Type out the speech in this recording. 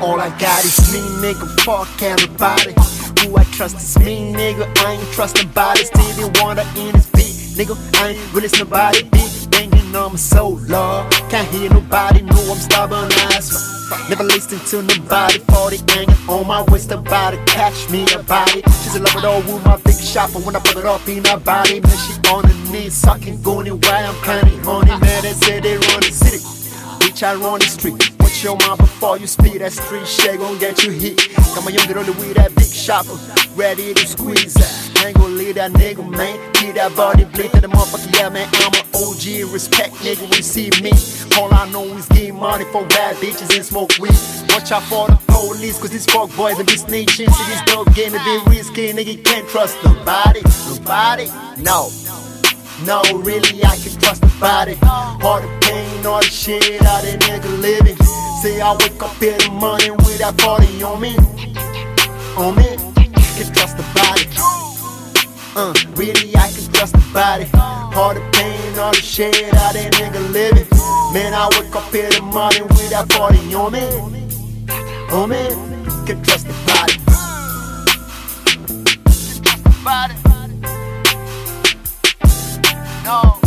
All I got is me, nigga. Fuck everybody. Who I trust is me, nigga. I ain't trust nobody. Stevie Wonder in his beat, nigga. I ain't really nobody. Beat banging on my soul, Lord. Can't hear nobody. Know I'm stubborn as fuck. Never listen to nobody. 40 hanging on my waist about to catch me a body. She's in love with all with my big shopper when I put it up in her body. Man, she on her knees, sucking, going why I'm kinda horny. Man, they say they run the city. Bitch, I run the street. Watch your mouth before you speed. That street shit gon' get you hit. Got my young girl with that big shopper, ready to squeeze that. Ain't gon' leave that nigga, man. Keep that body bleed to the motherfucker, yeah, man. I'm an OG, respect nigga you see me. All I know is get money for bad bitches and smoke weed. Watch out for the police, cause these fuck boys and be snitching. See this dope game, it be risky, nigga. Can't trust nobody. Nobody? No. No, really, I can trust nobody. All the pain, all the shit, all that nigga living. Say I wake up in the morning with that 40 on me on me, I can the body. Uh, really, I can trust the body. All the pain, all the shit, all that nigga living. Man, I wake up in the morning with that 40 on me. On me, can trust the body. Trust the body. No.